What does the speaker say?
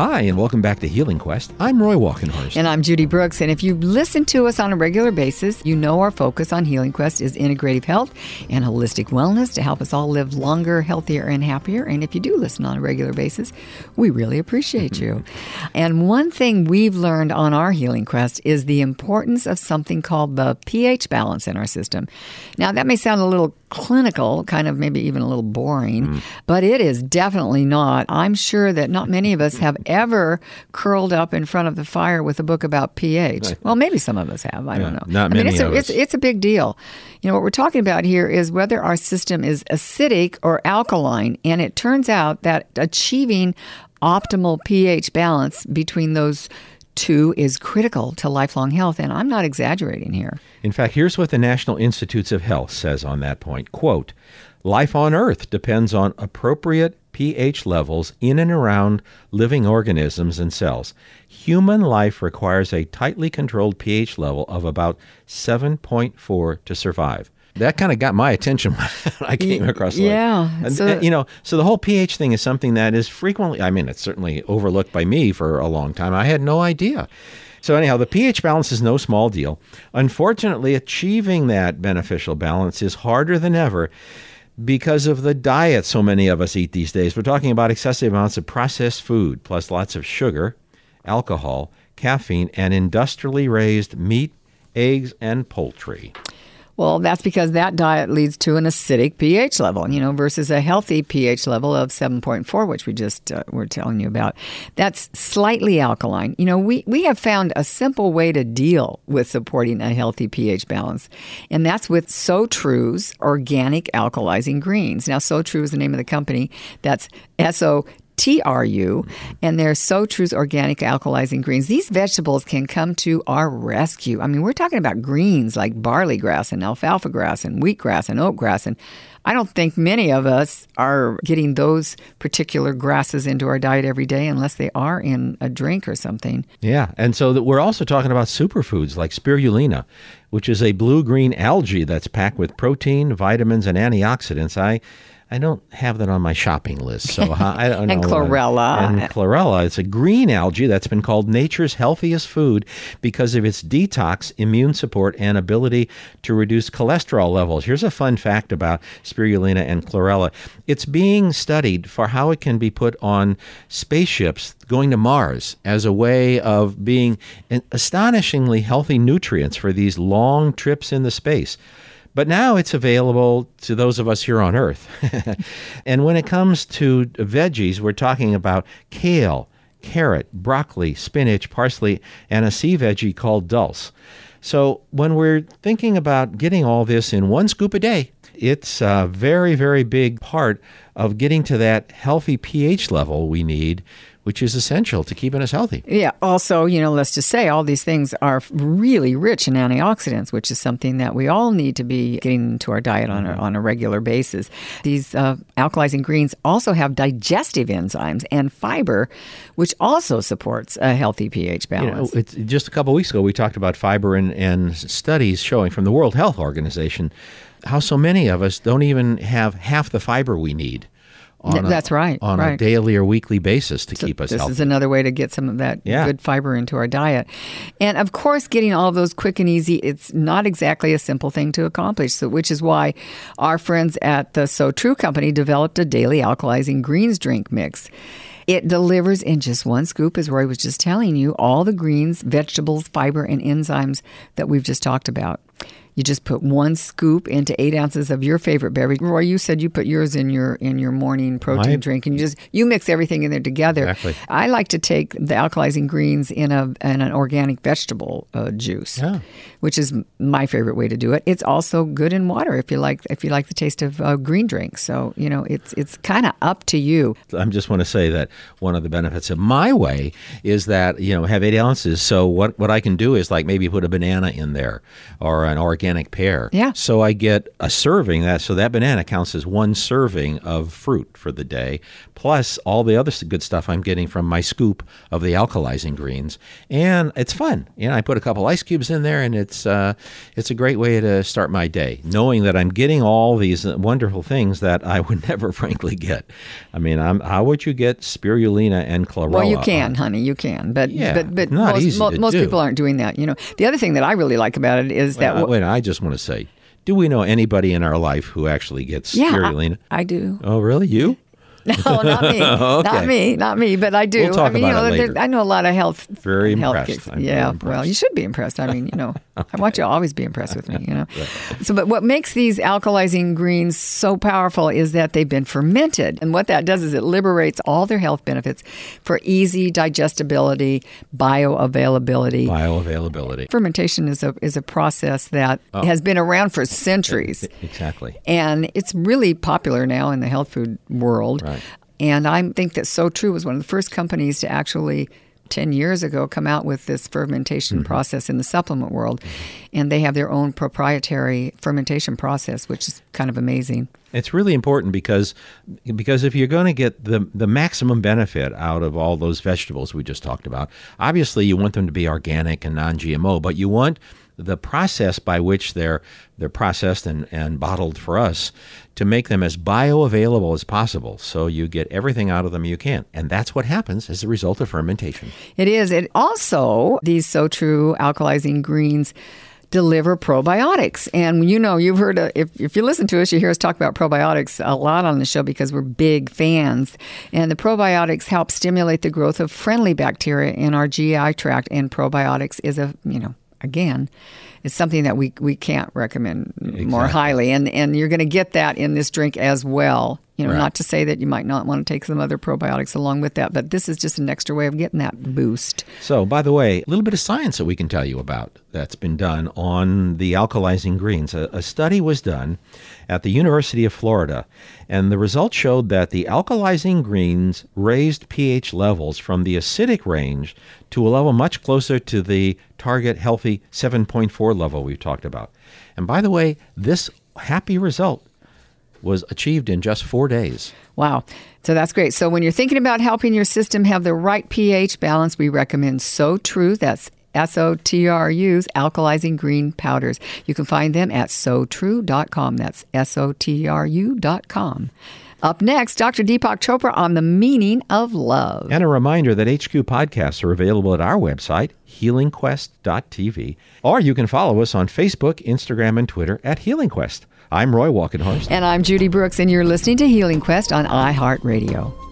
Hi, and welcome back to Healing Quest. I'm Roy Walkenhorst. And I'm Judy Brooks. And if you listen to us on a regular basis, you know our focus on Healing Quest is integrative health and holistic wellness to help us all live longer, healthier, and happier. And if you do listen on a regular basis, we really appreciate you. And one thing we've learned on our Healing Quest is the importance of something called the pH balance in our system. Now, that may sound a little clinical, kind of maybe even a little boring, mm. but it is definitely not. I'm sure that not many of us have ever curled up in front of the fire with a book about pH. Well, maybe some of us have. I yeah, don't know. Not I many mean, it's a, it's, it's a big deal. You know, what we're talking about here is whether our system is acidic or alkaline. And it turns out that achieving optimal pH balance between those two is critical to lifelong health. And I'm not exaggerating here. In fact, here's what the National Institutes of Health says on that point. Quote, Life on Earth depends on appropriate pH levels in and around living organisms and cells. Human life requires a tightly controlled pH level of about 7.4 to survive. That kind of got my attention when I came across it. Yeah. And, so, and, you know, so the whole pH thing is something that is frequently, I mean, it's certainly overlooked by me for a long time. I had no idea. So, anyhow, the pH balance is no small deal. Unfortunately, achieving that beneficial balance is harder than ever because of the diet so many of us eat these days. We're talking about excessive amounts of processed food, plus lots of sugar, alcohol, caffeine, and industrially raised meat, eggs, and poultry. Well, that's because that diet leads to an acidic pH level, you know, versus a healthy pH level of 7.4, which we just uh, were telling you about. That's slightly alkaline. You know, we, we have found a simple way to deal with supporting a healthy pH balance, and that's with SoTru's organic alkalizing greens. Now, SoTru is the name of the company. That's S O TRU, and they're SoTru's organic alkalizing greens. These vegetables can come to our rescue. I mean, we're talking about greens like barley grass and alfalfa grass and wheatgrass and oatgrass and I don't think many of us are getting those particular grasses into our diet every day unless they are in a drink or something. Yeah, and so we're also talking about superfoods like spirulina, which is a blue-green algae that's packed with protein, vitamins, and antioxidants. I I don't have that on my shopping list. So I don't know. and chlorella. And chlorella. It's a green algae that's been called nature's healthiest food because of its detox, immune support, and ability to reduce cholesterol levels. Here's a fun fact about spirulina and chlorella. It's being studied for how it can be put on spaceships going to Mars as a way of being astonishingly healthy nutrients for these long trips into space. But now it's available to those of us here on Earth. and when it comes to veggies, we're talking about kale, carrot, broccoli, spinach, parsley, and a sea veggie called dulse. So when we're thinking about getting all this in one scoop a day, it's a very, very big part of getting to that healthy pH level we need which is essential to keeping us healthy. Yeah. Also, you know, let's just say all these things are really rich in antioxidants, which is something that we all need to be getting into our diet on a, mm-hmm. on a regular basis. These uh, alkalizing greens also have digestive enzymes and fiber, which also supports a healthy pH balance. You know, just a couple weeks ago, we talked about fiber and, and studies showing from the World Health Organization how so many of us don't even have half the fiber we need on that's a, right on right. a daily or weekly basis to so keep us this healthy. is another way to get some of that yeah. good fiber into our diet and of course getting all of those quick and easy it's not exactly a simple thing to accomplish so which is why our friends at the SoTru company developed a daily alkalizing greens drink mix it delivers in just one scoop, as Roy was just telling you, all the greens, vegetables, fiber, and enzymes that we've just talked about. You just put one scoop into eight ounces of your favorite beverage. Roy, you said you put yours in your in your morning protein drink, and you just you mix everything in there together. Exactly. I like to take the alkalizing greens in a in an organic vegetable uh, juice, yeah. which is my favorite way to do it. It's also good in water if you like if you like the taste of uh, green drinks. So you know it's it's kind of up to you. I just want to say that one of the benefits of my way is that you know have eight ounces. So what what I can do is like maybe put a banana in there or an organic pear. Yeah. So I get a serving that so that banana counts as one serving of fruit for the day, plus all the other good stuff I'm getting from my scoop of the alkalizing greens, and it's fun. You know, I put a couple ice cubes in there, and it's uh, it's a great way to start my day, knowing that I'm getting all these wonderful things that I would never, frankly, get. I mean, I'm, how would you get spirulina and chlorella? Well, you can, honey, you can, but Yeah, but but most, mo- most people aren't doing that. You know, the other thing that I really like about it is that Wait, wait, I just want to say, do we know anybody in our life who actually gets yeah, spirulina? I, I do. Oh, really? You? No, not me, not me, not me, but I do. We'll talk I mean, about you know, it later. I know a lot of health. Very health impressed. I'm very yeah, impressed. well, you should be impressed. I mean, you know, I want you to always be impressed with me. You know. So, but what makes these alkalizing greens so powerful is that they've been fermented, and what that does is it liberates all their health benefits for easy digestibility, bioavailability. Bioavailability. Fermentation is a is a process that Oh. has been around for centuries. Exactly. And it's really popular now in the health food world. Right. And I think that SoTru was one of the first companies to actually 10 years ago come out with this fermentation Mm-hmm. process in the supplement world. And they have their own proprietary fermentation process, which is kind of amazing. It's really important because because if you're going to get the the maximum benefit out of all those vegetables we just talked about, obviously you want them to be organic and non-GMO, but you want the process by which they're they're processed and, and bottled for us to make them as bioavailable as possible so you get everything out of them you can. And that's what happens as a result of fermentation. It is. It also, these SoTru alkalizing greens deliver probiotics. And you know, you've heard, uh, if, if you listen to us, you hear us talk about probiotics a lot on the show because we're big fans. And the probiotics help stimulate the growth of friendly bacteria in our GI tract. And probiotics is a, you know, again, it's something that we, we can't recommend more highly. And, and you're going to get that in this drink as well. You know, Right. not to say that you might not want to take some other probiotics along with that, but this is just an extra way of getting that boost. So, by the way, a little bit of science that we can tell you about that's been done on the alkalizing greens. A, a study was done at the University of Florida, and the results showed that the alkalizing greens raised pH levels from the acidic range to a level much closer to the target healthy 7.4 level we've talked about. And by the way, this happy result was achieved in just four days. Wow. So that's great. So when you're thinking about helping your system have the right pH balance, we recommend SoTru. That's S O T R U's alkalizing green powders. You can find them at sotru.com. That's S O T R U.com. Up next, Dr. Deepak Chopra on the meaning of love. And a reminder that HQ podcasts are available at our website, healingquest.tv, or you can follow us on Facebook, Instagram, and Twitter at Healing Quest. I'm Roy Walkenhorst. And I'm Judy Brooks, and you're listening to Healing Quest on iHeartRadio.